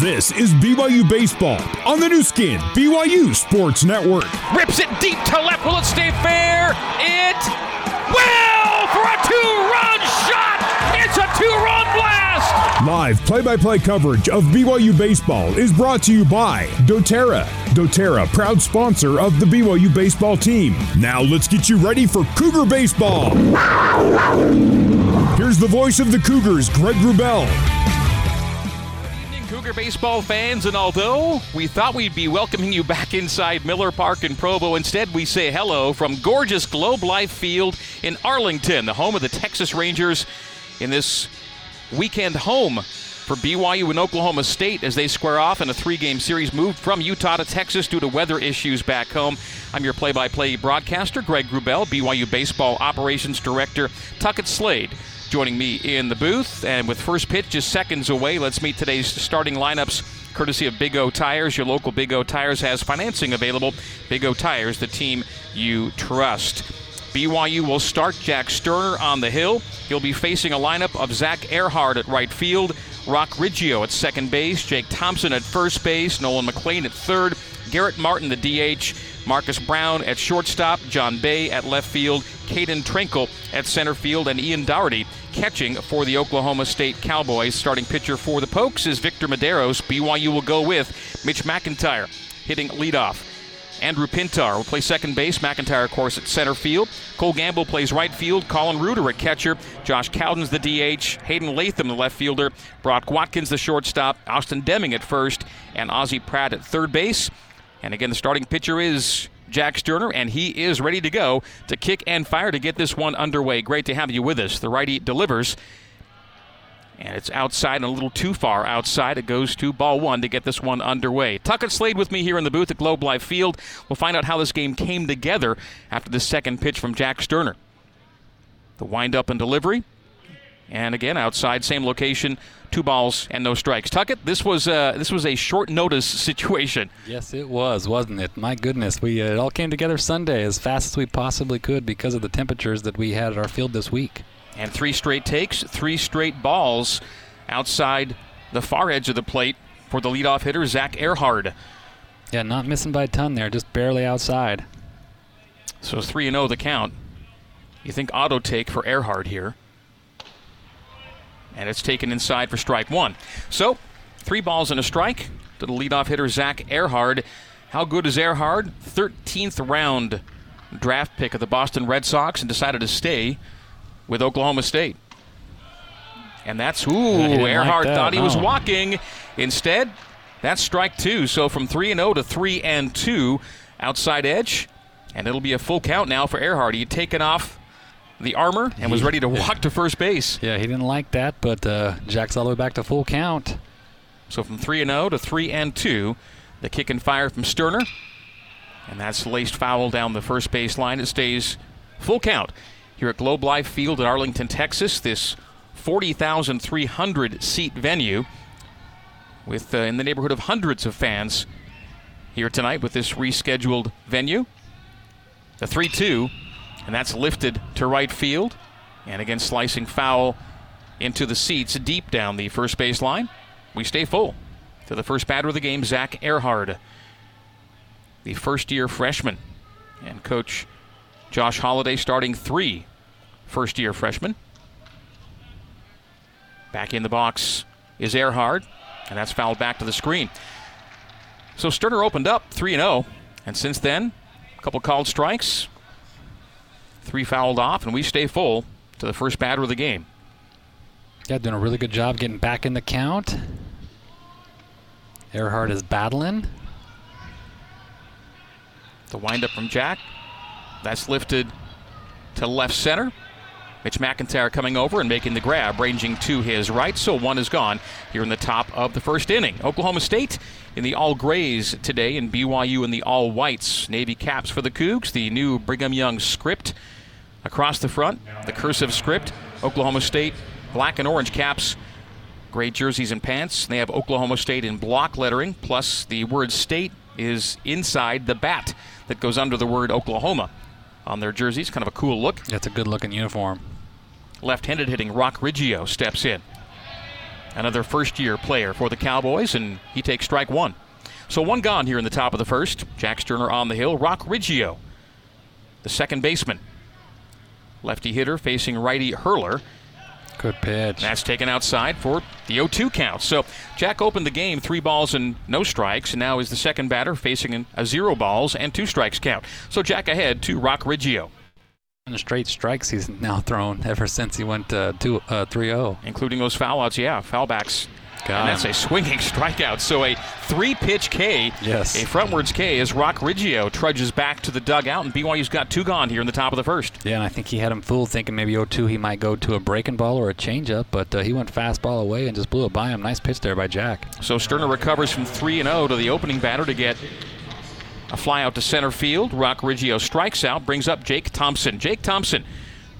This is BYU Baseball on the new skin, BYU Sports Network. Rips it deep to left. Will it stay fair? It will for a two run shot. It's a two run blast. Live play by play coverage of BYU Baseball is brought to you by doTERRA. doTERRA, proud sponsor of the BYU baseball team. Now let's get you ready for Cougar Baseball. Here's the voice of the Cougars, Greg Wrubell. Cougar baseball fans, and although we thought we'd be welcoming you back inside Miller Park in Provo, instead we say hello from gorgeous Globe Life Field in Arlington, the home of the Texas Rangers, in this weekend home for BYU and Oklahoma State as they square off in a three game series moved from Utah to Texas due to weather issues back home. I'm your play by play broadcaster, Greg Wrubell, BYU Baseball Operations Director, Tuckett Slade joining me in the booth. And with first pitch just seconds away, let's meet today's starting lineups courtesy of Big O Tires. Your local Big O Tires has financing available. Big O Tires, the team you trust. BYU will start Jack Sterner on the hill. He'll be facing a lineup of Zach Ehrhard at right field, Roc Riggio at second base, Jake Thompson at first base, Nolan McLean at third, Garrett Martin, the DH, Marcus Brown at shortstop, John Bay at left field, Caden Trenkle at center field, and Ian Doherty catching for the Oklahoma State Cowboys. Starting pitcher for the Pokes is Victor Mederos. BYU will go with Mitch McIntyre hitting leadoff. Andrew Pintar will play second base. McIntyre, of course, at center field. Cole Gamble plays right field. Colin Reuter at catcher. Josh Cowden's the DH. Hayden Latham, the left fielder. Brock Watkins, the shortstop. Austin Deming at first. And Ozzie Pratt at third base. And again, the starting pitcher is Jack Sterner, and he is ready to go to kick and fire to get this one underway. Great to have you with us. The righty delivers. And it's outside and a little too far outside. It goes to ball one to get this one underway. Tuckett Slade with me here in the booth at Globe Life Field. We'll find out how this game came together after the second pitch from Jack Sterner. The windup and delivery. And again, outside, same location, two balls and no strikes. Tuckett, this was uh, this was a short notice situation. Yes, it was, wasn't it? My goodness, we uh, it all came together Sunday as fast as we possibly could because of the temperatures that we had at our field this week. And three straight takes, three straight balls outside the far edge of the plate for the leadoff hitter Zach Ehrhard. Yeah, not missing by a ton there, just barely outside. So three and zero the count. You think auto take for Ehrhard here? And it's taken inside for strike one. So, three balls and a strike to the leadoff hitter Zach Ehrhard. How good is Ehrhard? 13th round draft pick of the Boston Red Sox and decided to stay with Oklahoma State. And that's ooh, Ehrhard like thought he no. was walking. Instead, that's strike two. So from three and zero to three and two, outside edge, and it'll be a full count now for Ehrhard. He had taken off the armor and was ready to walk to first base. Yeah, he didn't like that, but uh, Jack's all the way back to full count. So from 3 and 0 to 3 and 2, the kick and fire from Sterner. And that's laced foul down the first base line. It stays full count here at Globe Life Field in Arlington, Texas. This 40,300 seat venue with uh, in the neighborhood of hundreds of fans here tonight with this rescheduled venue. The 3 2 and that's lifted to right field. And again, slicing foul into the seats deep down the first base line. We stay full to the first batter of the game, Zach Ehrhard, the first year freshman. And coach Josh Holliday starting three first year freshmen. Back in the box is Ehrhard, and that's fouled back to the screen. So Sterner opened up 3 0, and since then, a couple called strikes, three fouled off, and we stay full to the first batter of the game. Yeah, doing a really good job getting back in the count. Ehrhard is battling. The windup from Jack. That's lifted to left center. Mitch McIntyre coming over and making the grab, ranging to his right. So one is gone here in the top of the first inning. Oklahoma State in the all grays today, and BYU in the all whites. Navy caps for the Cougs. The new Brigham Young script across the front, the cursive script. Oklahoma State black and orange caps, gray jerseys and pants. They have Oklahoma State in block lettering, plus the word state is inside the bat that goes under the word Oklahoma on their jerseys. Kind of a cool look. That's a good looking uniform. Left handed hitting Roc Riggio steps in. another first year player for the Cowboys, and he takes strike one. So one gone here in the top of the first. Jack Sterner on the hill. Roc Riggio, the second baseman. Lefty hitter facing righty Hurler. Good pitch. That's taken outside for the 0 2 count. So Jack opened the game three balls and no strikes, and now is the second batter facing a zero balls and two strikes count. So Jack ahead to Roc Riggio. And the straight strikes he's now thrown ever since he went uh, to uh, 3-0. Including those foul outs, yeah, foul backs. Got and that's a swinging strikeout. So a three-pitch K, Yes. a frontwards K as Roc Riggio trudges back to the dugout, and BYU's got two gone here in the top of the first. Yeah, and I think he had him fooled thinking maybe 0-2 he might go to a breaking ball or a changeup, but uh, he went fastball away and just blew it by him. Nice pitch there by Jack. So Sterner recovers from 3 and 0 to the opening batter to get a fly out to center field. Roc Riggio strikes out, brings up Jake Thompson. Jake Thompson,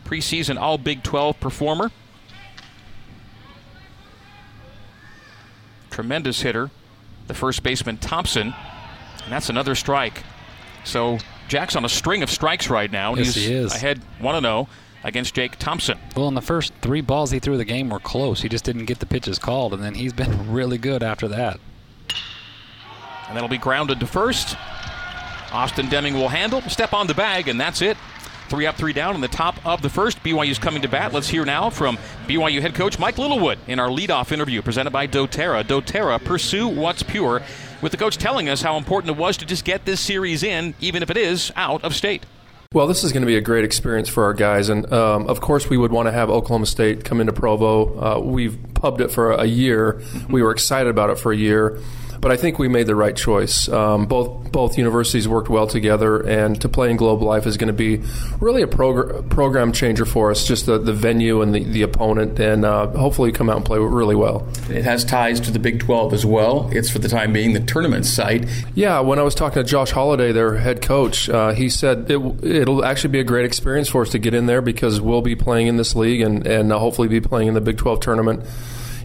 preseason All Big 12 performer. Tremendous hitter, the first baseman Thompson, and that's another strike. So Jack's on a string of strikes right now, and Yes, he's he is. ahead 1 0 against Jake Thompson. Well, in the first three balls he threw the game were close. He just didn't get the pitches called, and then he's been really good after that. And that'll be grounded to first. Austin Deming will handle, step on the bag, and that's it. Three up, three down in the top of the first. BYU's coming to bat. Let's hear now from BYU head coach Mike Littlewood in our leadoff interview presented by doTERRA. doTERRA, pursue what's pure, with the coach telling us how important it was to just get this series in, even if it is out of state. Well, this is going to be a great experience for our guys, and um, of course, we would want to have Oklahoma State come into Provo. Uh, we've pubbed it for a year. We were excited about it for a year, but I think we made the right choice. Um, both both universities worked well together, and to play in Globe Life is going to be really a progr- program changer for us. Just the, the venue and the, the opponent, and uh, hopefully come out and play really well. It has ties to the Big 12 as well. It's for the time being the tournament site. Yeah, when I was talking to Josh Holliday, their head coach, uh, he said it, it'll actually be a great experience for us to get in there because we'll be playing in this league and, and uh, hopefully be playing in the Big 12 tournament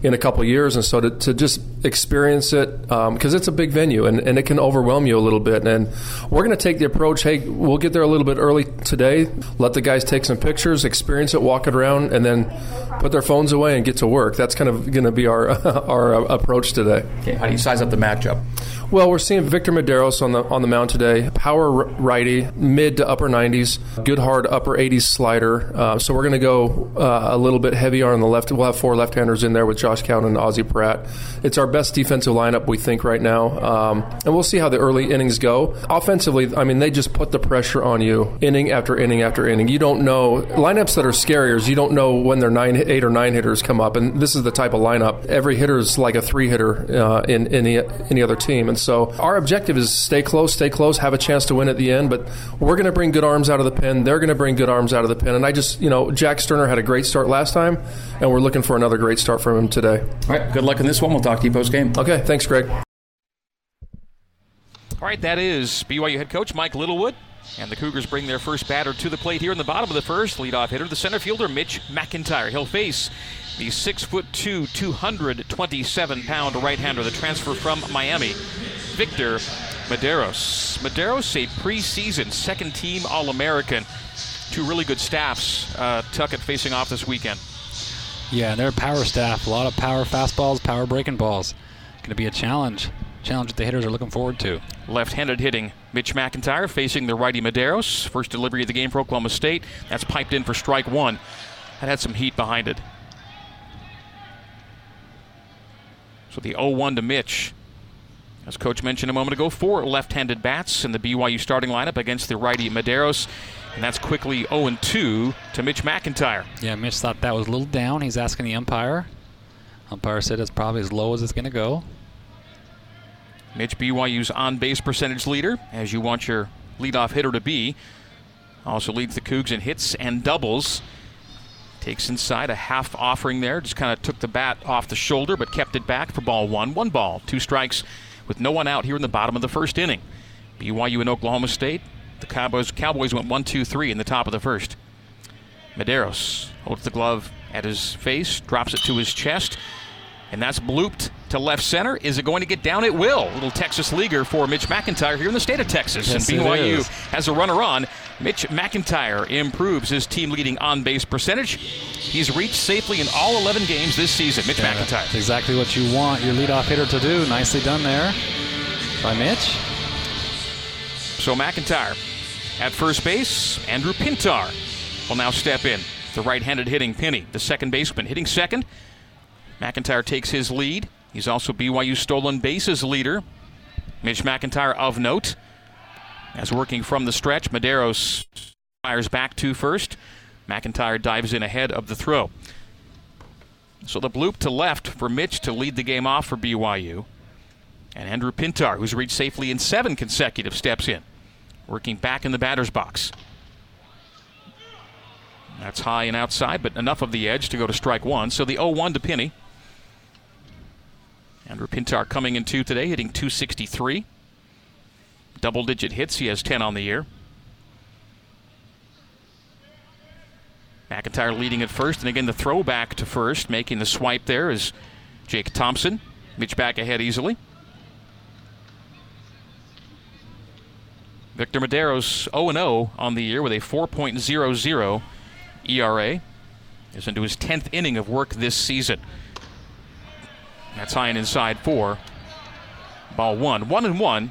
in a couple of years. And so to, to just experience it, because it's a big venue and, and it can overwhelm you a little bit. And we're going to take the approach hey, we'll get there a little bit early today, let the guys take some pictures, experience it, walk it around, and then put their phones away and get to work. That's kind of going to be our, our uh, approach today. Okay, how do you size up the matchup? Well, we're seeing Victor Mederos on the on the mound today. Power righty, mid to upper 90s, good hard upper 80s slider. Uh, so we're going to go uh, a little bit heavier on the left. We'll have four left-handers in there with Josh Count and Ozzie Pratt. It's our best defensive lineup we think right now, um, and we'll see how the early innings go. Offensively, I mean, they just put the pressure on you inning after inning after inning. You don't know lineups that are scarier. You don't know when their nine, eight or nine hitters come up, and this is the type of lineup. Every hitter is like a three hitter uh, in any any other team, and so our objective is stay close, stay close, have a chance to win at the end. But we're going to bring good arms out of the pen. They're going to bring good arms out of the pen, and I just you know Jack Sterner had a great start last time, and we're looking for another great start from him today. All right, good luck in this one. We'll talk to you post game. Okay, thanks, Greg. All right, that is BYU head coach Mike Littlewood. And the Cougars bring their first batter to the plate here in the bottom of the first. Leadoff hitter, the center fielder, Mitch McIntyre. He'll face the 6'2, 227 pound right hander, the transfer from Miami, Victor Mederos. Mederos, a preseason second team All American. Two really good staffs, uh, Tuckett facing off this weekend. Yeah, and their power staff, a lot of power fastballs, power breaking balls. Going to be a challenge. Challenge that the hitters are looking forward to. Left-handed hitting Mitch McIntyre facing the righty Mederos. First delivery of the game for Oklahoma State. That's piped in for strike one. That had some heat behind it. So the 0-1 to Mitch. As Coach mentioned a moment ago, four left-handed bats in the BYU starting lineup against the righty Mederos. And that's quickly 0-2 to Mitch McIntyre. Yeah, Mitch thought that was a little down. He's asking the umpire. Umpire said it's probably as low as it's going to go. Mitch BYU's on base percentage leader, as you want your leadoff hitter to be. Also leads the Cougs in hits and doubles. Takes inside a half offering there. Just kind of took the bat off the shoulder, but kept it back for ball one. One ball, two strikes, with no one out here in the bottom of the first inning. BYU and Oklahoma State. The Cowboys, Cowboys went one, two, three in the top of the first. Mederos holds the glove at his face, drops it to his chest, and that's blooped to left center. Is it going to get down? It will. Little Texas leaguer for Mitch McIntyre here in the state of Texas. Yes, and BYU has a runner on. Mitch McIntyre improves his team leading on base percentage. He's reached safely in all 11 games this season. Mitch That's McIntyre. exactly what you want your leadoff hitter to do. Nicely done there by Mitch. So McIntyre at first base. Andrew Pintar will now step in. The right-handed hitting Penny, the second baseman, hitting second. McIntyre takes his lead. He's also BYU stolen bases leader. Mitch McIntyre of note. As working from the stretch, Mederos fires back to first. McIntyre dives in ahead of the throw. So the bloop to left for Mitch to lead the game off for BYU. And Andrew Pintar, who's reached safely in seven consecutive steps in, working back in the batter's box. That's high and outside, but enough of the edge to go to strike one. So the 0 1 to Penny. Andrew Pintar coming in two today, hitting 263. Double digit hits, he has 10 on the year. McIntyre leading at first, and again the throw back to first, making the swipe there is Jake Thompson. Mitch back ahead easily. Victor Madero's 0 0 on the year with a 4.00 ERA. Is into his 10th inning of work this season. That's high and inside four. Ball one. One and one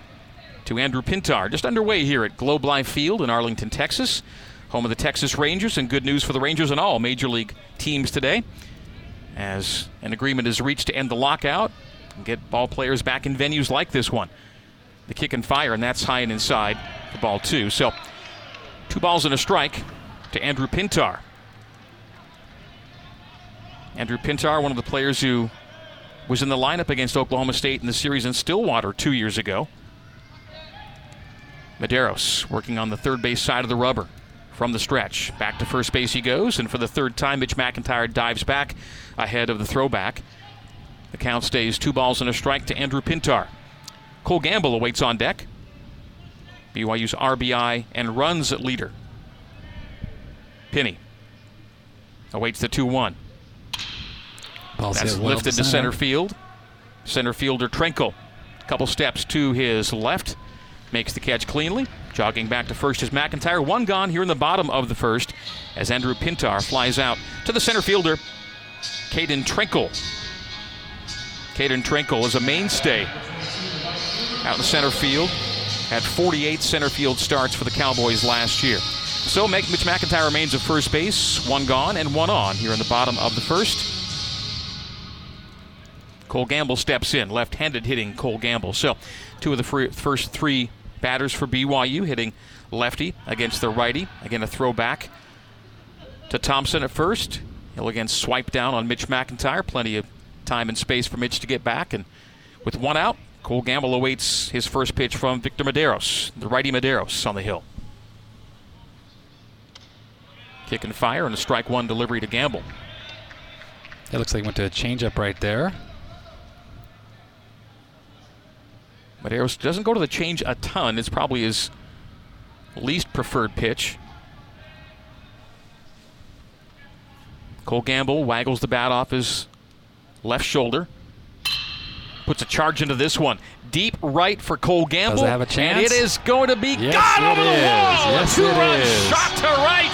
to Andrew Pintar. Just underway here at Globe Life Field in Arlington, Texas. Home of the Texas Rangers, and good news for the Rangers and all major league teams today. As an agreement is reached to end the lockout and get ball players back in venues like this one. The kick and fire, and that's high and inside for ball two. So, two balls and a strike to Andrew Pintar. Andrew Pintar, one of the players who was in the lineup against Oklahoma State in the series in Stillwater two years ago. Mederos working on the third base side of the rubber from the stretch. Back to first base he goes, and for the third time, Mitch McIntyre dives back ahead of the throwback. The count stays two balls and a strike to Andrew Pintar. Cole Gamble awaits on deck. BYU's RBI and runs leader. Penny awaits the 2 1. That's well lifted to center field. Center fielder Trenkle, A couple steps to his left, makes the catch cleanly. Jogging back to first is McIntyre. One gone here in the bottom of the first as Andrew Pintar flies out to the center fielder, Caden Trenkle. Caden Trenkle is a mainstay out in center field. Had 48 center field starts for the Cowboys last year. So Mitch McIntyre remains at first base, one gone and one on here in the bottom of the first. Cole Gamble steps in, left-handed hitting Cole Gamble. So, two of the fir- first three batters for BYU hitting lefty against the righty. Again, a throwback to Thompson at first. He'll again swipe down on Mitch McIntyre. Plenty of time and space for Mitch to get back. And with one out, Cole Gamble awaits his first pitch from Victor Mederos, the righty Mederos on the hill. Kick and fire and a strike one delivery to Gamble. It looks like he went to a changeup right there. Mederos doesn't go to the change a ton. It's probably his least preferred pitch. Cole Gamble waggles the bat off his left shoulder. Puts a charge into this one. Deep right for Cole Gamble. Does it have a chance? And it is going to be Yes, gone it over the is. wall. Yes, a two-run shot to right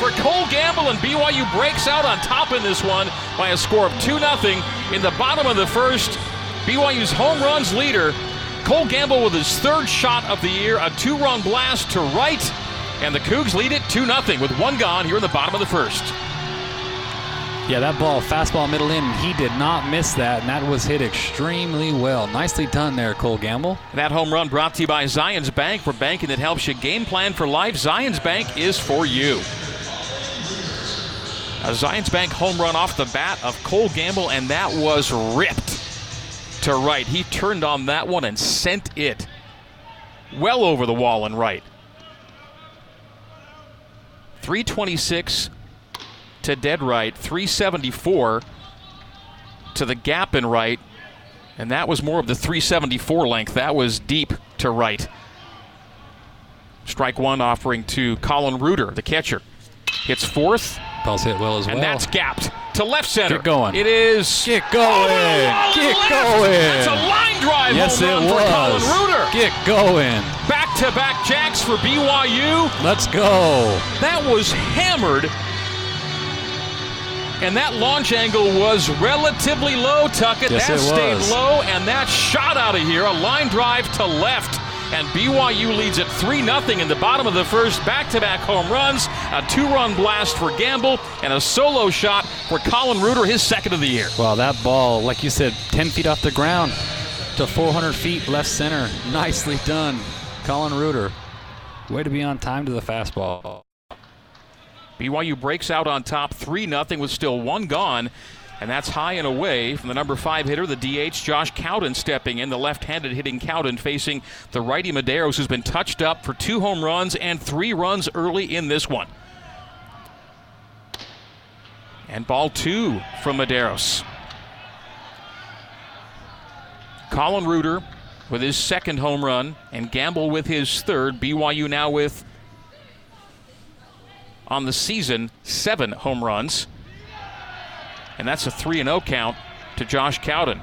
for Cole Gamble, and BYU breaks out on top in this one by a score of 2 0 in the bottom of the first. BYU's home runs leader, Cole Gamble, with his third shot of the year, a two run blast to right, and the Cougs lead it 2 0 with one gone here in the bottom of the first. Yeah, that ball, fastball middle in, he did not miss that, and that was hit extremely well. Nicely done there, Cole Gamble. That home run brought to you by Zions Bank. For banking that helps you game plan for life, Zions Bank is for you. A Zions Bank home run off the bat of Cole Gamble, and that was ripped to right. He turned on that one and sent it well over the wall and right. 326 to dead right, 374 to the gap in right, and that was more of the 374 length. That was deep to right. Strike one offering to Colin Reuter, the catcher. Hits fourth, Stackpell's hit well as and well. And that's gapped to left center. Get going. It is. Get going. Oh, Get left. going. That's a line drive yes, it run for Colin was. Reuter. Get going. Back to back jacks for BYU. Let's go. That was hammered. And that launch angle was relatively low, Tuckett. Yes, that stayed was. low, and that shot out of here. A line drive to left. And BYU leads at 3 0 in the bottom of the first. Back to back home runs, a two run blast for Gamble, and a solo shot for Colin Reuter, his second of the year. Wow, that ball, like you said, 10 feet off the ground to 400 feet left center. Nicely done. Colin Reuter. Way to be on time to the fastball. BYU breaks out on top 3 0 with still one gone. And that's high and away from the number five hitter, the DH, Josh Cowden, stepping in. The left handed hitting Cowden facing the righty Mederos, who's been touched up for two home runs and three runs early in this one. And ball two from Mederos. Colin Reuter with his second home run, and Gamble with his third. BYU now with on the season seven home runs. And that's a 3 0 count to Josh Cowden.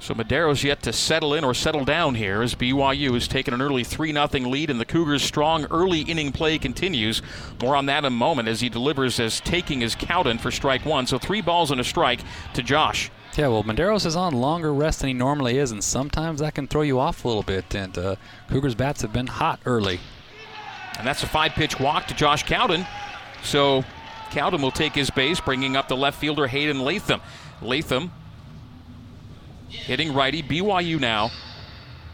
So Madero's yet to settle in or settle down here as BYU has taken an early 3 0 lead, and the Cougars' strong early inning play continues. More on that in a moment as he delivers as taking his Cowden for strike one. So three balls and a strike to Josh. Yeah, well, Madero's is on longer rest than he normally is, and sometimes that can throw you off a little bit. And uh, Cougars' bats have been hot early. And that's a five pitch walk to Josh Cowden. So Cowden will take his base, bringing up the left fielder Hayden Latham. Latham hitting righty. BYU now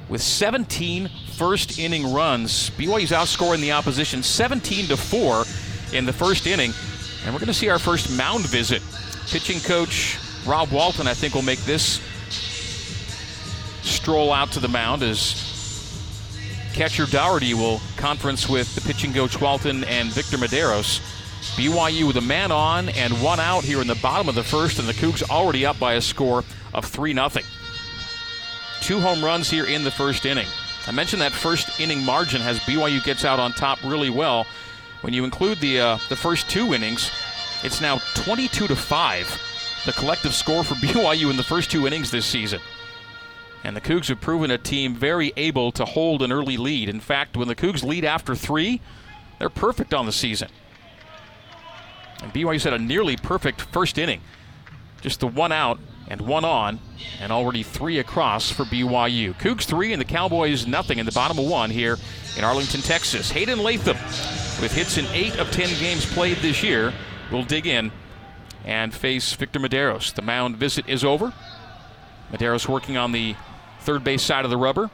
with 17 first inning runs. BYU's outscoring the opposition 17 to 4 in the first inning. And we're going to see our first mound visit. Pitching coach Rob Walton, I think, will make this stroll out to the mound as catcher Dougherty will conference with the pitching coach Walton and Victor Mederos. BYU with a man on and one out here in the bottom of the first, and the Cougs already up by a score of 3 0. Two home runs here in the first inning. I mentioned that first inning margin has BYU gets out on top really well. When you include the uh, the first two innings, it's now 22 to 5, the collective score for BYU in the first two innings this season. And the Cougs have proven a team very able to hold an early lead. In fact, when the Cougs lead after three, they're perfect on the season. And BYU's had a nearly perfect first inning. Just the one out and one on, and already three across for BYU. Cougs three and the Cowboys nothing in the bottom of one here in Arlington, Texas. Hayden Latham, with hits in eight of ten games played this year, will dig in and face Victor Mederos. The mound visit is over. Mederos working on the third base side of the rubber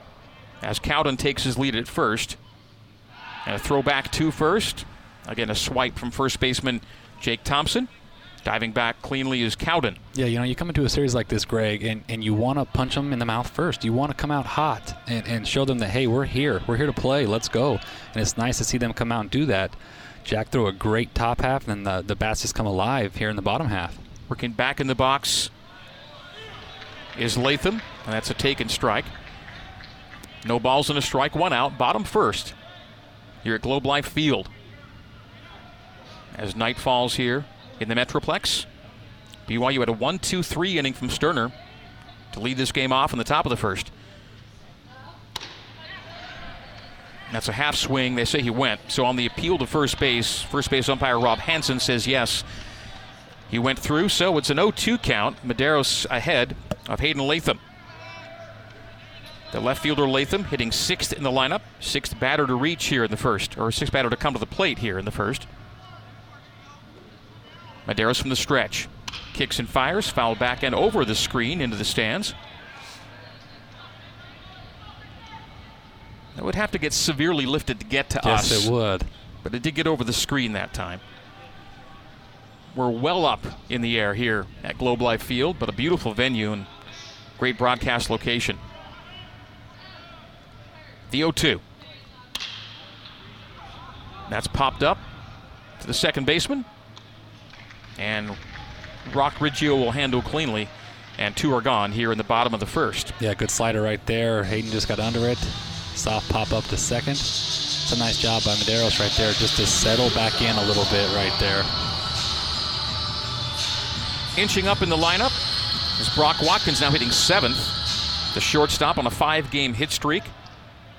as Cowden takes his lead at first. And a throw back to first. Again, a swipe from first baseman Jake Thompson. Diving back cleanly is Cowden. Yeah, you know, you come into a series like this, Greg, and, and you want to punch them in the mouth first. You want to come out hot and, and show them that, hey, we're here. We're here to play. Let's go. And it's nice to see them come out and do that. Jack threw a great top half, and the, the bats just come alive here in the bottom half. Working back in the box is Latham, and that's a taken strike. No balls and a strike, one out, bottom first here at Globe Life Field. As night falls here in the Metroplex, BYU had a 1 2 3 inning from Sterner to lead this game off in the top of the first. That's a half swing. They say he went. So on the appeal to first base, first base umpire Rob Hansen says yes. He went through, so it's an 0 2 count. Madero's ahead of Hayden Latham. The left fielder Latham hitting sixth in the lineup, sixth batter to reach here in the first, or sixth batter to come to the plate here in the first. Madero's from the stretch. Kicks and fires, foul back and over the screen into the stands. It would have to get severely lifted to get to us. Yes, it would. But it did get over the screen that time. We're well up in the air here at Globe Life Field, but a beautiful venue and great broadcast location. The 0 2. That's popped up to the second baseman. And Roc Riggio will handle cleanly. And two are gone here in the bottom of the first. Yeah, good slider right there. Hayden just got under it. Soft pop up to second. It's a nice job by Mederos right there, just to settle back in a little bit right there. Inching up in the lineup is Brock Watkins now hitting seventh. The shortstop on a five game hit streak.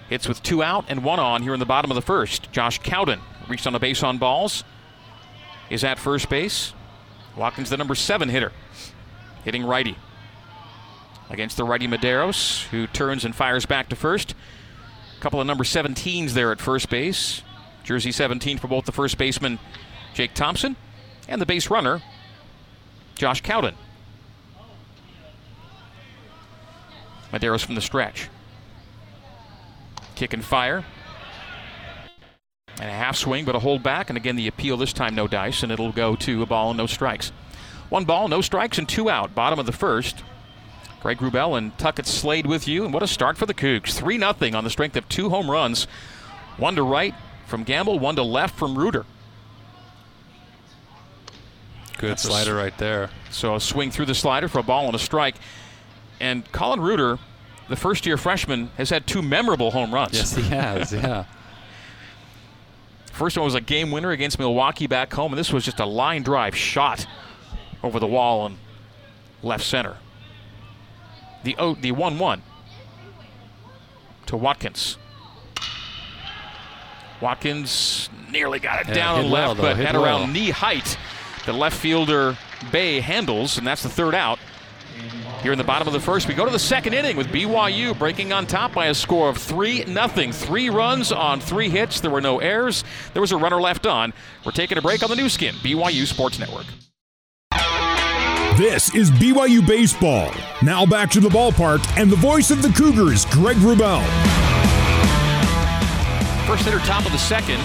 Hits with two out and one on here in the bottom of the first. Josh Cowden reached on a base on balls. Is at first base. Watkins, the number seven hitter, hitting righty. Against the righty Mederos, who turns and fires back to first. A couple of number 17s there at first base. Jersey 17 for both the first baseman, Jake Thompson, and the base runner, Josh Cowden. Mederos from the stretch. Kick and fire. And a half swing, but a hold back. And again, the appeal this time, no dice, and it'll go to a ball and no strikes. One ball, no strikes, and two out. Bottom of the first. Greg Wrubell and Tuckett Slade with you. And what a start for the Cougs. 3 0 on the strength of two home runs. One to right from Gamble, one to left from Reuter. Good That's slider right there. So a swing through the slider for a ball and a strike. And Colin Reuter, the first year freshman, has had two memorable home runs. Yes, he has. yeah. First one was a game winner against Milwaukee back home, and this was just a line drive shot over the wall and left center. The o- the 1 1 to Watkins. Watkins nearly got it Yeah, down and well, left, though, but at well. around knee height. The left fielder Bay handles, and that's the third out. Here in the bottom of the first, we go to the second inning with BYU breaking on top by a score of 3 0. Three runs on three hits. There were no errors. There was a runner left on. We're taking a break on the new skin, BYU Sports Network. This is BYU Baseball. Now back to the ballpark and the voice of the Cougars, Greg Wrubell. First hitter, top of the second.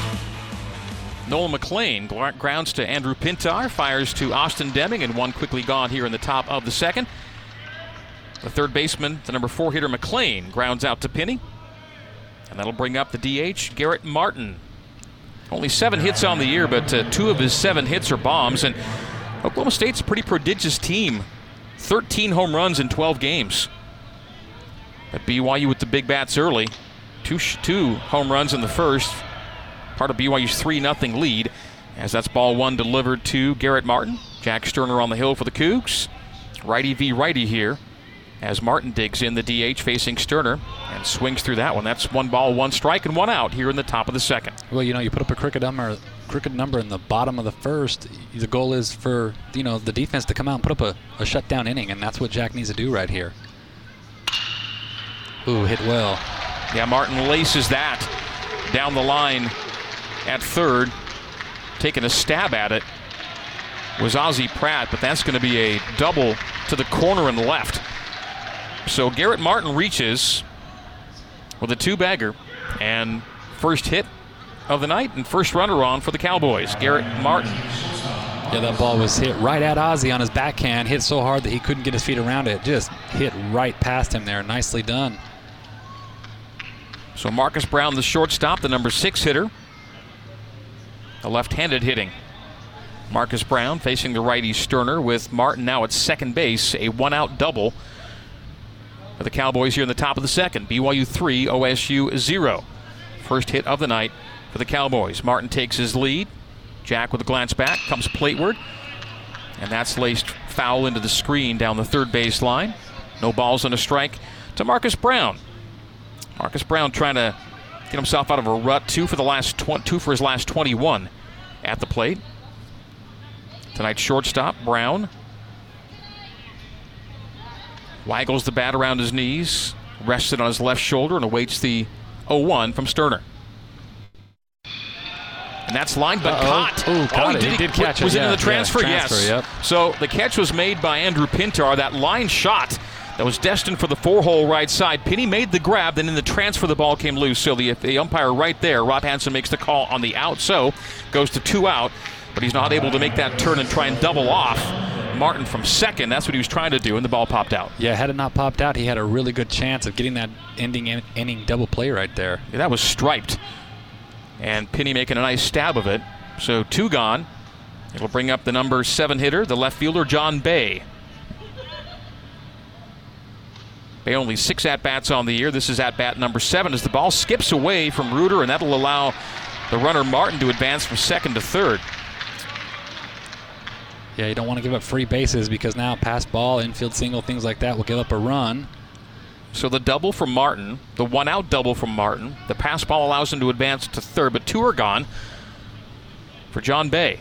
Nolan McLean grounds to Andrew Pintar, fires to Austin Deming, and one quickly gone here in the top of the second. The third baseman, the number four hitter McLean, grounds out to Penny. And that'll bring up the DH, Garrett Martin. Only seven hits on the year, but uh, two of his seven hits are bombs. And Oklahoma State's a pretty prodigious team 13 home runs in 12 games. But BYU with the big bats early. Two, sh- two home runs in the first, part of BYU's 3 0 lead, as that's ball one delivered to Garrett Martin. Jack Sterner on the hill for the Cougs. Righty v righty here, as Martin digs in the DH facing Sterner and swings through that one. That's one ball, one strike, and one out here in the top of the second. Well, you know, you put up a crooked number, crooked number in the bottom of the first. The goal is for you know the defense to come out and put up a, a shutdown inning, and that's what Jack needs to do right here. Ooh, hit well. Yeah, Martin laces that down the line at third. Taking a stab at it was Ozzie Pratt, but that's going to be a double to the corner and left. So Garrett Martin reaches with a two bagger and first hit of the night and first runner on for the Cowboys. Garrett Martin. Yeah, that ball was hit right at Ozzy on his backhand. Hit so hard that he couldn't get his feet around it. Just hit right past him there. Nicely done. So Marcus Brown, the shortstop, the number six hitter. The left-handed hitting. Marcus Brown facing the righty Sterner with Martin now at second base. A one-out double for the Cowboys here in the top of the second. BYU 3, OSU 0. First hit of the night for the Cowboys. Martin takes his lead. Jack with a glance back, comes plateward. And that's laced foul into the screen down the third base line. No balls and a strike to Marcus Brown. Marcus Brown trying to get himself out of a rut. Two for the last tw- two for his last 21 at the plate. Tonight's shortstop Brown waggles the bat around his knees, rests it on his left shoulder, and awaits the 0-1 from Sterner. And that's lined but Uh-oh. caught. Oh, Ooh, caught oh, it. He it. did catch Was it, it in the transfer? Yeah, transfer, yes. yep. So the catch was made by Andrew Pintar. That line shot that was destined for the four-hole right side. Penny made the grab, then in the transfer, the ball came loose. So the, the umpire right there, Rob Hansen, makes the call on the out. So goes to two out, but he's not able to make that turn and try and double off Martin from second. That's what he was trying to do, and the ball popped out. Yeah, had it not popped out, he had a really good chance of getting that ending in, inning double play right there. Yeah, that was striped. And Penny making a nice stab of it. So two gone. It'll bring up the number seven hitter, the left fielder, John Bay. Bay only six at bats on the year. This is at bat number seven as the ball skips away from Reuter, and that'll allow the runner Martin to advance from second to third. Yeah, you don't want to give up free bases because now pass ball, infield single, things like that will give up a run. So the double from Martin, the one out double from Martin, the pass ball allows him to advance to third, but two are gone for John Bay.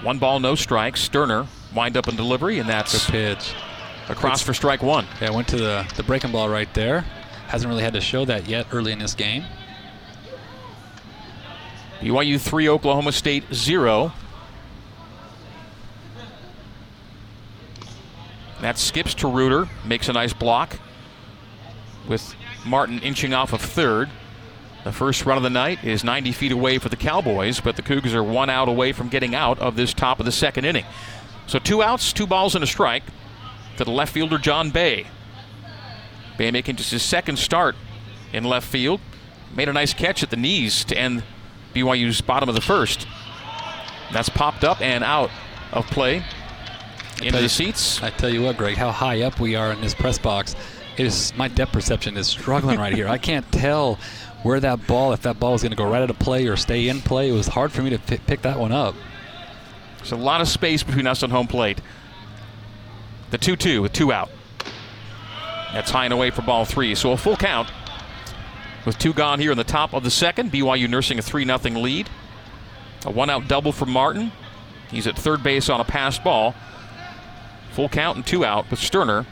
One ball, no strikes. Sterner wind up in delivery, and that's Good pitch. across for strike one. Yeah, went to the, the breaking ball right there. Hasn't really had to show that yet early in this game. BYU 3, Oklahoma State 0. That skips to Reuter, makes a nice block with Martin inching off of third. The first run of the night is 90 feet away for the Cowboys, but the Cougars are one out away from getting out of this top of the second inning. So two outs, two balls, and a strike to the left fielder, John Bay. Bay making just his second start in left field. Made a nice catch at the knees to end BYU's bottom of the first. That's popped up and out of play into the seats. I tell you what, Greg, how high up we are in this press box. It is my depth perception is struggling right here. I can't tell where that ball, if that ball was going to go right out of play or stay in play. It was hard for me to pi- pick that one up. There's a lot of space between us and home plate. The 2 2 with two out. That's high and away for ball three. So a full count with two gone here in the top of the second. BYU nursing a 3 0 lead. A one out double for Martin. He's at third base on a passed ball. Full count and two out with Sterner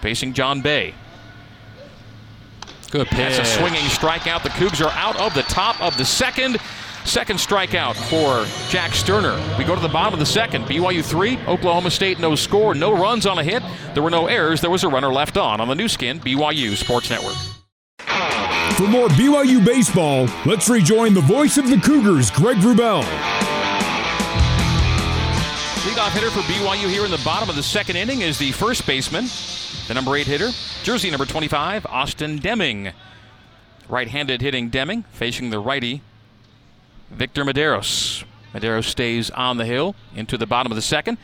facing John Bay. Good pitch. That's a swinging strikeout. The Cougs are out of the top of the second. Second strikeout for Jack Sterner. We go to the bottom of the second. BYU 3, Oklahoma State no score, no runs on a hit. There were no errors. There was a runner left on on the new skin, BYU Sports Network. For more BYU baseball, let's rejoin the voice of the Cougars, Greg Wrubell. Leadoff hitter for BYU here in the bottom of the second inning is the first baseman, the number eight hitter, jersey number 25, Austin Deming. Right handed hitting Deming, facing the righty, Victor Mederos. Mederos stays on the hill into the bottom of the second.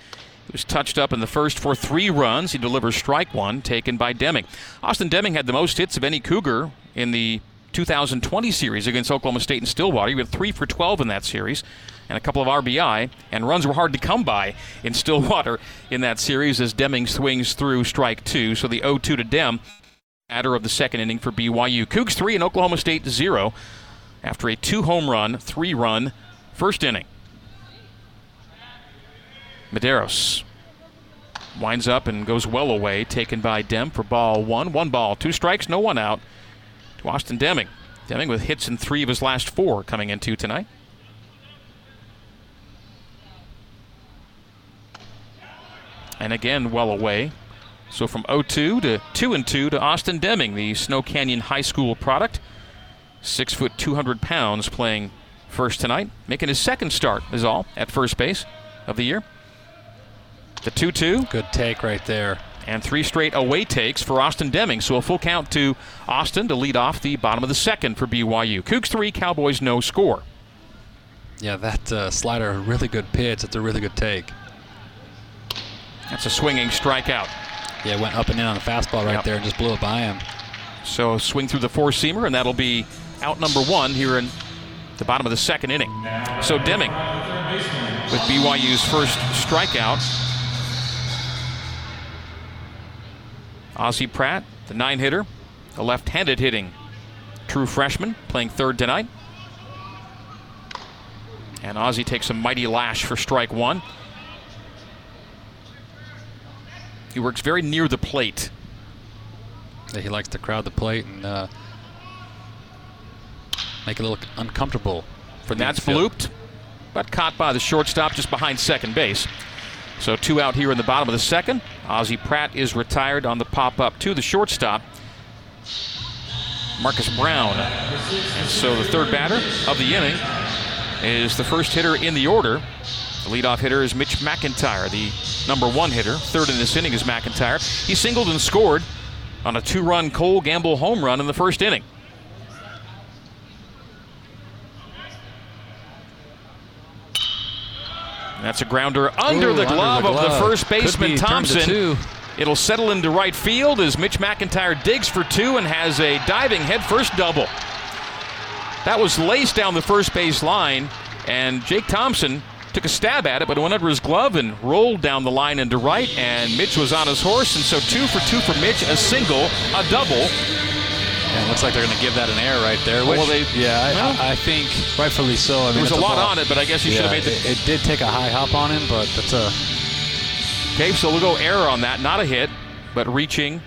He was touched up in the first for three runs. He delivers strike one, taken by Deming. Austin Deming had the most hits of any Cougar in the 2020 series against Oklahoma State and Stillwater. He went three for 12 in that series and a couple of RBI, and runs were hard to come by in Stillwater in that series as Deming swings through strike two. So the 0 2 to Dem, batter of the second inning for BYU. Cougs 3 and Oklahoma State 0 after a two home run, three run first inning. Mederos winds up and goes well away, taken by Dem for ball one. One ball, two strikes, no one out to Austin Deming. Deming with hits in three of his last four coming into tonight. And again, well away. So from 0-2 to 2 and 2 to Austin Deming, the Snow Canyon High School product. Six foot 200 pounds playing first tonight, making his second start is all at first base of the year. The 2-2 Good take right there. and three straight away takes for Austin Deming. So a full count to Austin to lead off the bottom of the second for BYU. Cougs three, Cowboys no score. Yeah, that uh, slider, a really good pitch. It's a really good take. That's a swinging strikeout. Yeah, went up and in on the fastball right Yep. there and just blew it by him. So swing through the four seamer, and that'll be out number one here in the bottom of the second inning. So Deming with BYU's first strikeout. Ozzie Pratt, the nine hitter, a left handed hitting true freshman, playing third tonight. And Ozzie takes a mighty lash for strike one. He works very near the plate. He likes to crowd the plate and uh, make it a little uncomfortable for the that's infield. blooped, but caught by the shortstop just behind second base. So two out here in the bottom of the second. Ozzie Pratt is retired on the pop up to the shortstop, Marcus Brown. And so the third batter of the inning is the first hitter in the order. The leadoff hitter is Mitch McIntyre, the number one hitter. Third in this inning is McIntyre. He singled and scored on a two run Cole Gamble home run in the first inning. That's a grounder under Ooh, the under glove the of the first baseman be turned to Thompson. It'll settle into right field as Mitch McIntyre digs for two and has a diving headfirst double. That was laced down the first base line, and Jake Thompson took a stab at it, but it went under his glove and rolled down the line into right, and Mitch was on his horse, and so two for two for Mitch, a single, a double. And it looks like they're going to give that an air right there. Which, Well, they- yeah, I, well- I, I think rightfully so. I mean, There was a lot ball. on it, but I guess he should have made the it, it did take a high hop on him, but that's a Okay, so we'll go error on that. Not a hit, but reaching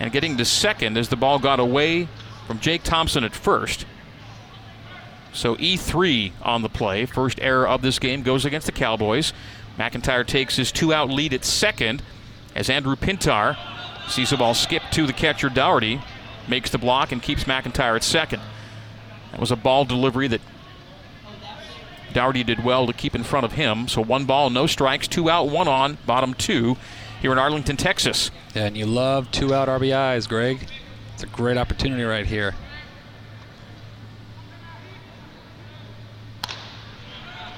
and getting to second as the ball got away from Jake Thompson at first. So E3 on the play. First error of this game goes against the Cowboys. McIntyre takes his two out lead at second as Andrew Pintar sees the ball skip to the catcher Dougherty, makes the block, and keeps McIntyre at second. That was a ball delivery that Dougherty did well to keep in front of him. So one ball, no strikes, two out, one on, bottom two here in Arlington, Texas. and you love two out RBIs, Greg. It's a great opportunity right here.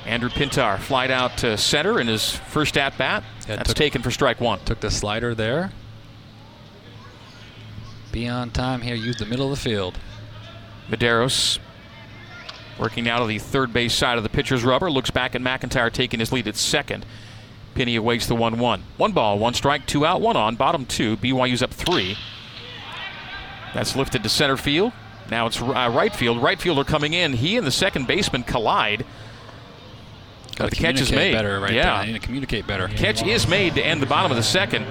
Andrew Pintar flied out to center in his first at bat. Yeah, That's took- taken for strike one. Took the slider there. Be on time here. Use the middle of the field. Mederos working now to the third base side of the pitcher's rubber. Looks back at McIntyre taking his lead at second. Penny awaits the 1 1. One ball, one strike, two out, one on. Bottom two. BYU's up three. That's lifted to center field. Now it's uh, right field. Right fielder coming in. He and the second baseman collide. Got the catch is made. better right Yeah. there. I need to communicate better. Catch is made to end the bottom of the second.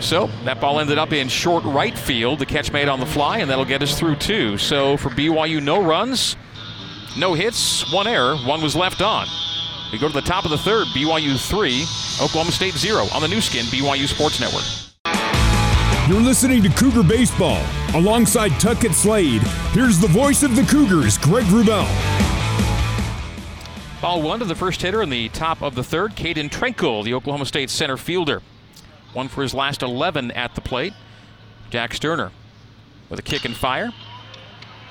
So that ball ended up in short right field. The catch made on the fly, and that'll get us through two. So for BYU, no runs, no hits, one error, one was left on. We go to the top of the third. BYU three, Oklahoma State zero on the Nu Skin BYU Sports Network. You're listening to Cougar Baseball. Alongside Tuckett Slade, here's the voice of the Cougars, Greg Wrubell. Ball one to the first hitter in the top of the third, Caden Trenkle, the Oklahoma State center fielder. One for his last 11 at the plate. Jack Sterner with a kick and fire.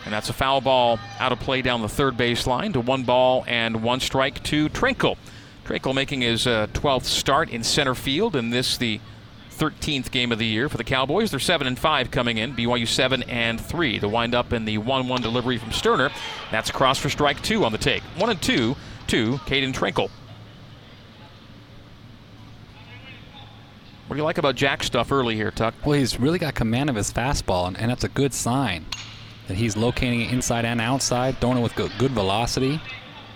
And that's a foul ball out of play down the third baseline to one ball and one strike to Trenkle. Trenkle making his uh, 12th start in center field, and this the 13th game of the year for the Cowboys. They're 7 and 5 coming in, BYU 7 and 3. The wind up in the 1 1 delivery from Sterner. That's cross for strike two on the take. 1 and 2 to Caden Trenkle. What do you like about Jack's stuff early here, Tuck? Well, he's really got command of his fastball, and, and that's a good sign that he's locating it inside and outside, throwing it with good, good velocity.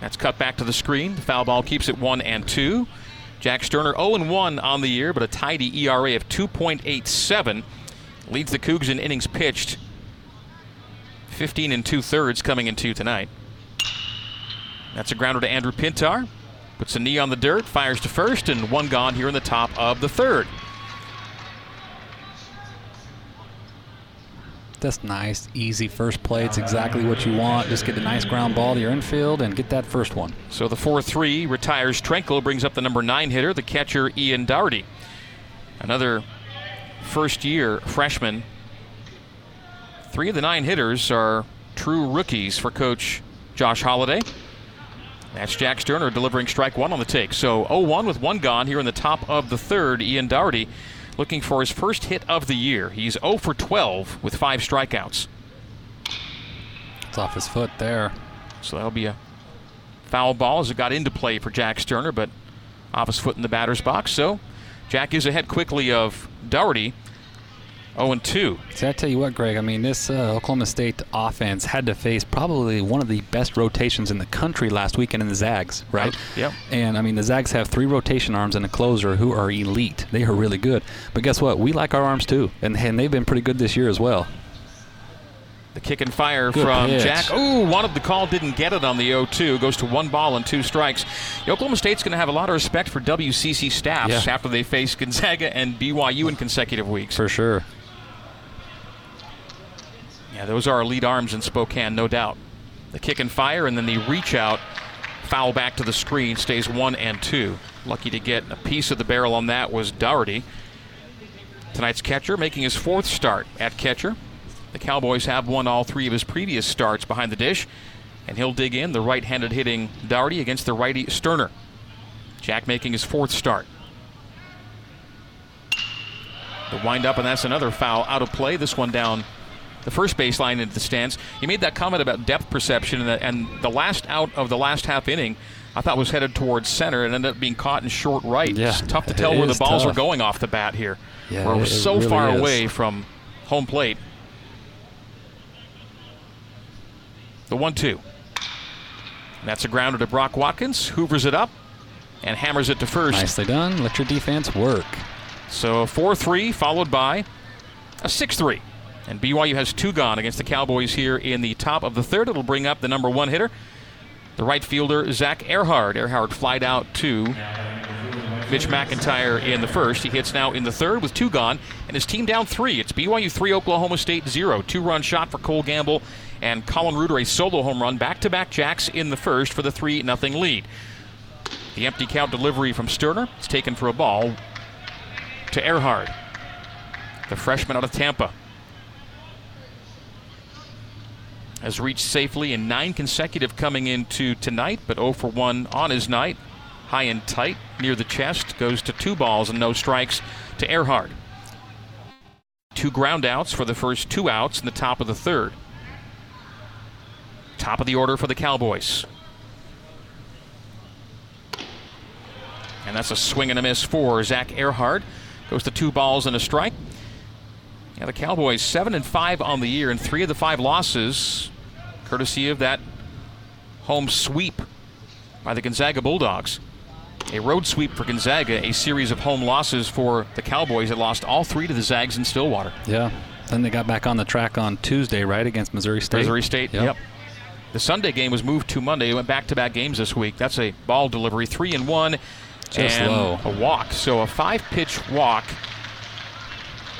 That's cut back to the screen. The foul ball keeps it 1 and 2. Jack Sterner 0 and 1 on the year, but a tidy ERA of 2.87. Leads the Cougs in innings pitched. 15 and two thirds coming into tonight. That's a grounder to Andrew Pintar. Puts a knee on the dirt, fires to first, and one gone here in the top of the third. That's nice, easy first play. It's exactly what you want. Just get a nice ground ball to your infield and get that first one. So the 4 3 retires Trenkle, brings up the number 9 hitter, the catcher Ian Dougherty. Another first year freshman. Three of the nine hitters are true rookies for coach Josh Holliday. That's Jack Sterner delivering strike one on the take. So 0 1 with one gone here in the top of the third. Ian Dougherty looking for his first hit of the year. He's 0 for 12 with five strikeouts. It's off his foot there. So that'll be a foul ball as it got into play for Jack Sterner, but off his foot in the batter's box. So Jack is ahead quickly of Dougherty. 0 2. See, I tell you what, Greg. I mean, this uh, Oklahoma State offense had to face probably one of the best rotations in the country last weekend in the Zags, right? Yep. And I mean, the Zags have three rotation arms and a closer who are elite. They are really good. But guess what? We like our arms too, and, and they've been pretty good this year as well. The kick and fire Good from pitch. Jack. Ooh, wanted the call, didn't get it on the 0 2. Goes to one ball and two strikes. Oklahoma State's going to have a lot of respect for WCC staffs Yeah. after they face Gonzaga and BYU in consecutive weeks. For sure. Yeah, those are lead arms in Spokane, no doubt. The kick and fire, and then the reach out, foul back to the screen, stays one and two. Lucky to get a piece of the barrel on that was Dougherty. Tonight's catcher making his fourth start at catcher. The Cowboys have won all three of his previous starts behind the dish, and he'll dig in the right handed hitting Dougherty against the righty Sterner. Jack making his fourth start. The wind up, and that's another foul out of play. This one down the first baseline into the stands. You made that comment about depth perception, and the, and the last out of the last half inning, I thought was headed towards center and ended up being caught in short right. Yeah, it's tough to tell where the balls tough. are going off the bat here. Yeah, where it was it so really far is. away from home plate. The one-two. And that's a grounder to Brock Watkins. Hoovers it up and hammers it to first. Nicely done. Let your defense work. So a 4 3, followed by a 6 3. And BYU has two gone against the Cowboys here in the top of the third. It'll bring up the number one hitter, the right fielder, Zach Ehrhard. Ehrhard flied out to Mitch McIntyre in the first. He hits now in the third with two gone, and his team down three. It's BYU 3, Oklahoma State 0. Two run shot for Cole Gamble and Colin Reuter, a solo home run. Back to back jacks in the first for the 3 0 lead. The empty count delivery from Sterner is taken for a ball to Ehrhard, the freshman out of Tampa. Has reached safely in nine consecutive coming into tonight, but 0 for 1 on his night. High and tight near the chest, goes to two balls and no strikes to Ehrhard. Two ground outs for the first two outs in the top of the third. Top of the order for the Cowboys. And that's a swing and a miss for Zach Ehrhard. Goes to two balls and a strike. Yeah, the Cowboys seven and five on the year, and three of the five losses, courtesy of that home sweep by the Gonzaga Bulldogs. A road sweep for Gonzaga, a series of home losses for the Cowboys that lost all three to the Zags in Stillwater. Yeah. Then they got back on the track on Tuesday, right, against Missouri State. Missouri State, Yep. yep. The Sunday game was moved to Monday. It went back-to-back games this week. That's a ball delivery, three and one, Just and low. a walk. So a five-pitch walk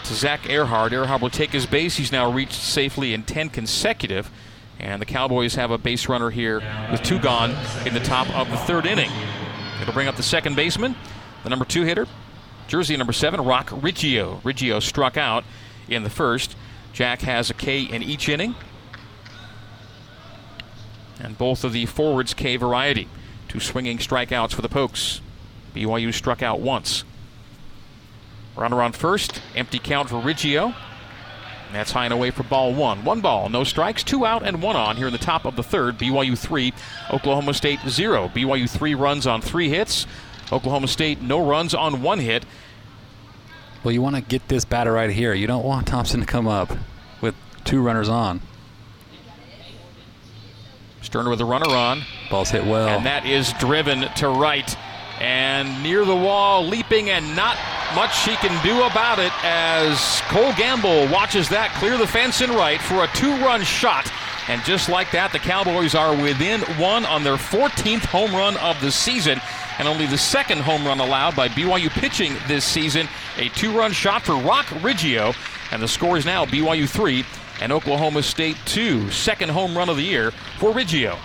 to Zach Ehrhard. Ehrhard will take his base. He's now reached safely in 10 consecutive. And the Cowboys have a base runner here with two gone in the top of the third inning. It'll bring up the second baseman, the number two hitter, jersey number seven, Roc Riggio. Riggio struck out in the first. Jack has a K in each inning. And both of the forwards K variety. Two swinging strikeouts for the Pokes. BYU struck out once. Runner on first, empty count for Riggio. And that's high and away for ball one. One ball, no strikes, two out and one on here in the top of the third. BYU three, Oklahoma State zero. BYU three runs on three hits. Oklahoma State no runs on one hit. Well, you want to get this batter right here. You don't want Thompson to come up with two runners on. Sterner with a runner on. Ball's hit well. And that is driven to right. And near the wall, leaping, and not much she can do about it as Cole Gamble watches that clear the fence in right for a two run shot. And just like that, the Cowboys are within one on their 14th home run of the season, and only the second home run allowed by BYU pitching this season. A two run shot for Roc Riggio, and the score is now BYU 3 and Oklahoma State 2. Second home run of the year for Riggio.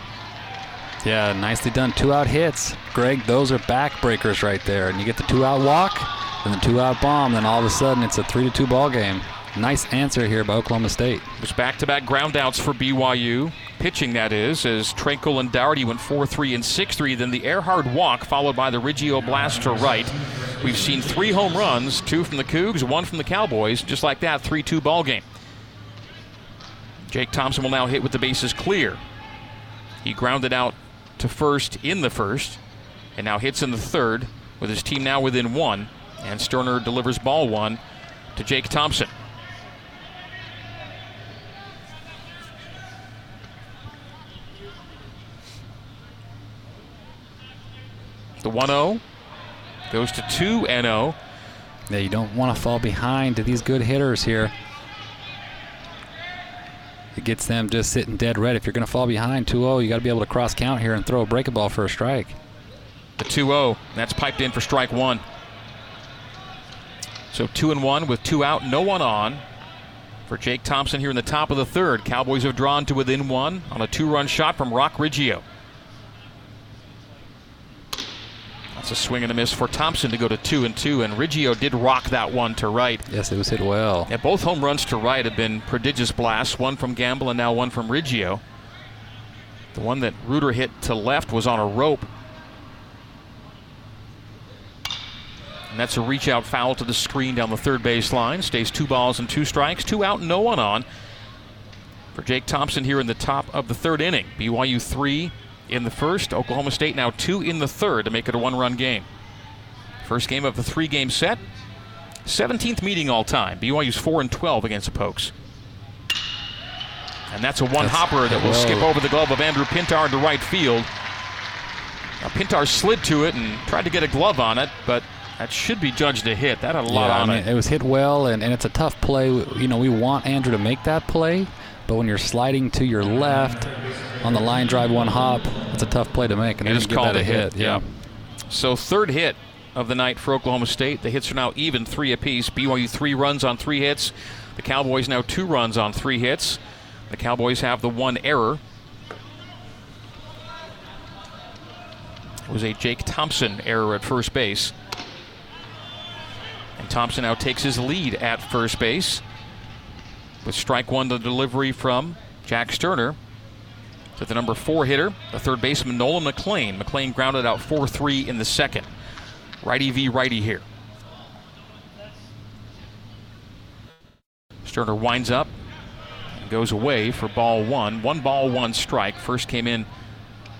Yeah, nicely done. Two out hits. Greg, those are backbreakers right there. And you get the two out walk, and the two out bomb, then all of a sudden it's a three to two ball game. Nice answer here by Oklahoma State. It was back-to-back groundouts for BYU. Pitching, that is, as Trenkle and Dougherty went 4-3 and 6-3. Then the Ehrhard walk, followed by the Riggio blast to right. We've seen three home runs, two from the Cougs, one from the Cowboys. Just like that, 3-2 ball game. Jake Thompson will now hit with the bases clear. He grounded out to first in the first, and now hits in the third, with his team now within one. And Sterner delivers ball one to Jake Thompson. The 1 0 goes to 2 and 0. Yeah, you don't want to fall behind to these good hitters here. It gets them just sitting dead red. If you're going to fall behind 2 0, you got to be able to cross count here and throw a breaking ball for a strike. The 2 0. That's piped in for strike one. So 2 and 1 with two out, no one on. For Jake Thompson here in the top of the third. Cowboys have drawn to within one on a two run shot from Roc Riggio. That's a swing and a miss for Thompson to go to 2 and 2, and Riggio did rock that one to right. Yes, it was hit well. Yeah, both home runs to right have been prodigious blasts, one from Gamble and now one from Riggio. The one that Reuter hit to left was on a rope. And that's a reach out foul to the screen down the third base line. Stays two balls and two strikes, two out, no one on. For Jake Thompson here in the top of the third inning. BYU three in the first, Oklahoma State now two in the third to make it a one run game. First game of the three game set. 17th meeting all time. BYU's 4 and 12 against the Pokes. And that's a one That's- hopper that will skip over the glove of Andrew Pintar into right field. Now, Pintar slid to it and tried to get a glove on it, but that should be judged a hit. That had a lot yeah, on I mean, it. it was hit well, and, and it's a tough play. You know, we want Andrew to make that play, but when you're sliding to your left on the line drive one hop, it's a tough play to make. And They just called a hit, yeah. So third hit of the night for Oklahoma State. The hits are now even three apiece. BYU three runs on three hits. The Cowboys now two runs on three hits. The Cowboys have the one error. It was a Jake Thompson error at first base. And Thompson now takes his lead at first base. With strike one, the delivery from Jack Sterner to the number four hitter, the third baseman, Nolan McLean. McLean grounded out 4 3 in the second. Righty v righty here. Sterner winds up and goes away for ball one. One ball, one strike. First came in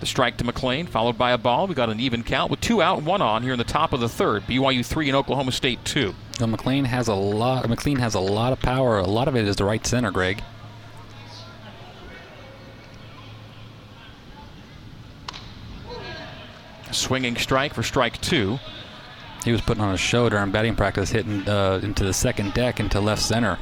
the strike to McLean, followed by a ball. We got an even count with two out, one on here in the top of the third. BYU 3 and Oklahoma State 2. Well, McLean has a lot. McLean has a lot of power. A lot of it is the right center, Greg. Swinging strike for strike two. He was putting on a show during batting practice, hitting uh, into the second deck into left center.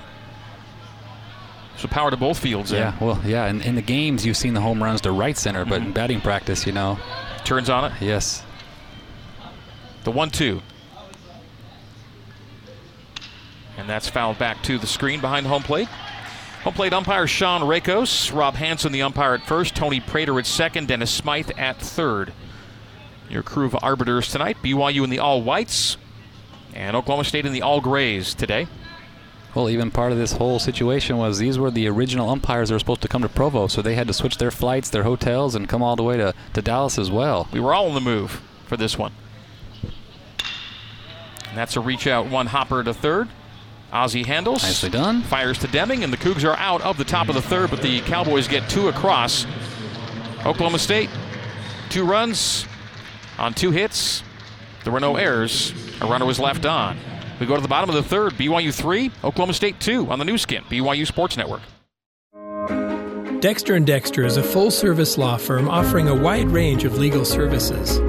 So power to both fields. Yeah, well, yeah. In, in the games, you've seen the home runs to right center, mm-hmm. but in batting practice, you know, turns on it. Yes. The one-two. And that's fouled back to the screen behind home plate. Home plate umpire Sean Rakos, Rob Hansen the umpire at first, Tony Prater at second, Dennis Smythe at third. Your crew of arbiters tonight, BYU in the all whites, and Oklahoma State in the all grays today. Well, even part of this whole situation was these were the original umpires that were supposed to come to Provo, so they had to switch their flights, their hotels, and come all the way to, to Dallas as well. We were all on the move for this one. And that's a reach out one hopper to third. Ozzie handles. Nicely done. Fires to Deming, and the Cougs are out of the top of the third, but the Cowboys get two across. Oklahoma State, two runs on two hits. There were no errors. A runner was left on. We go to the bottom of the third. BYU three, Oklahoma State two on the Nu Skin, BYU Sports Network. Dexter and Dexter is a full-service law firm offering a wide range of legal services.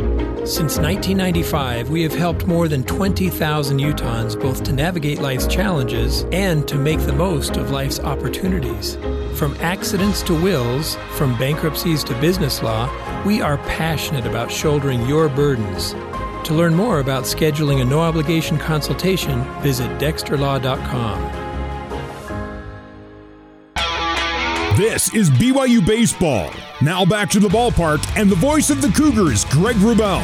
Since 1995, we have helped more than 20,000 Utahns both to navigate life's challenges and to make the most of life's opportunities. From accidents to wills, from bankruptcies to business law, we are passionate about shouldering your burdens. To learn more about scheduling a no obligation consultation, visit dexterlaw.com. This is BYU Baseball. Now back to the ballpark and the voice of the Cougars, Greg Wrubell.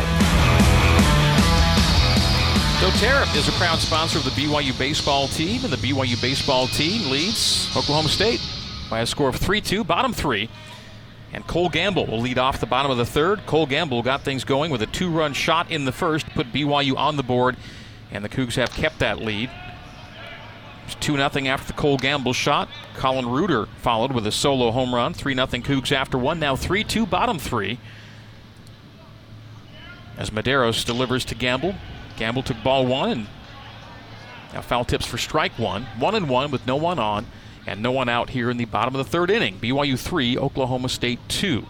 doTERRA is a proud sponsor of the BYU baseball team, and the BYU baseball team leads Oklahoma State by a score of 3 2, bottom three. And Cole Gamble will lead off the bottom of the third. Cole Gamble got things going with a two run shot in the first, put BYU on the board, and the Cougs have kept that lead. It's 2 0 after the Cole Gamble shot. Colin Reuter followed with a solo home run. 3 0 Cougs after one. Now 3 2, bottom three. As Mederos delivers to Gamble. Gamble took ball one and now foul tips for strike one. One and one with no one on and no one out here in the bottom of the third inning. BYU three, Oklahoma State two.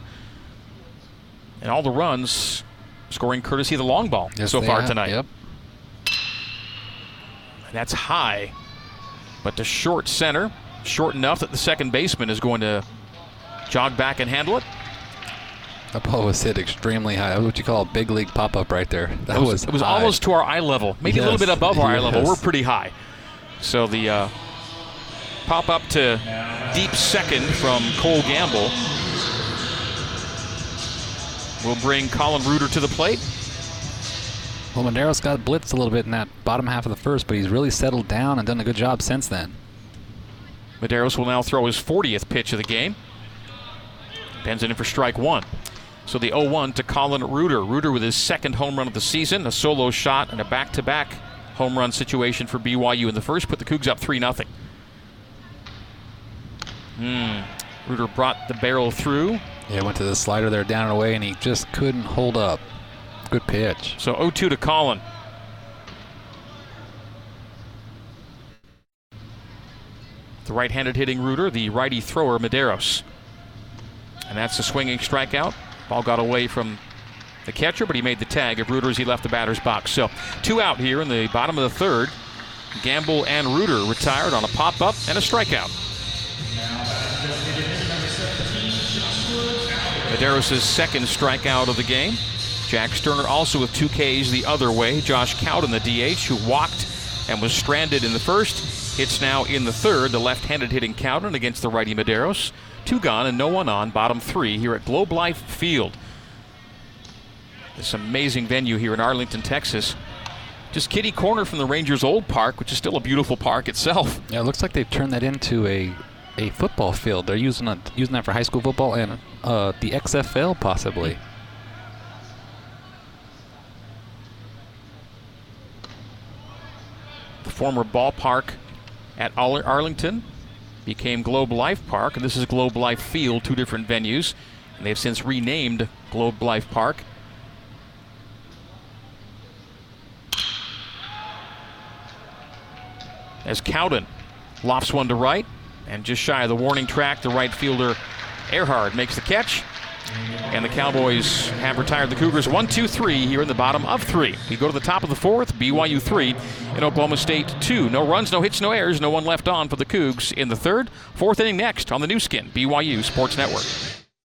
And all the runs scoring courtesy of the long ball Yes, so far have. tonight. Yep. And that's high, but to short center, short enough that the second baseman is going to jog back and handle it. That ball was hit extremely high. What you call a big league pop up right there. That It was, was it was high. almost to our eye level, maybe a little bit above our eye level. We're pretty high. So the uh, pop up to deep second from Cole Gamble will bring Colin Reuter to the plate. Well, Mederos got blitzed a little bit in that bottom half of the first, but he's really settled down and done a good job since then. Mederos will now throw his 40th pitch of the game. Pens it in for strike one. So the 0 1 to Colin Reuter. Reuter with his second home run of the season, a solo shot, and a back to back home run situation for BYU in the first, put the Cougs up 3 0. Hmm. Reuter brought the barrel through. Yeah, went to the slider there down and away, and he just couldn't hold up. Good pitch. So 0 2 to Colin. The right handed hitting Reuter, the righty thrower Mederos. And that's a swinging strikeout. Ball got away from the catcher, but he made the tag of Reuter as he left the batter's box. So two out here in the bottom of the third. Gamble and Reuter retired on a pop up and a strikeout. Mederos' second strikeout of the game. Jack Sterner also with two Ks the other way. Josh Cowden, the DH, who walked and was stranded in the first, hits now in the third. The left-handed hitting Cowden against the righty Mederos. Two gone and no one on. Bottom three here at Globe Life Field. This amazing venue here in Arlington, Texas. Just kitty corner from the Rangers' old park, which is still a beautiful park itself. Yeah, it looks like they've turned that into a a football field. They're using a, using that for high school football and uh, the XFL possibly. Former ballpark at Arlington became Globe Life Park, and this is Globe Life Field, two different venues. And they've since renamed Globe Life Park. As Cowden lofts one to right, and just shy of the warning track, the right fielder Ehrhard makes the catch. And the Cowboys have retired the Cougars 1 2 3 here in the bottom of three. We go to the top of the fourth, BYU 3 and Oklahoma State 2. No runs, no hits, no errors, no one left on for the Cougs in the third. Fourth inning next on the Nu Skin, BYU Sports Network.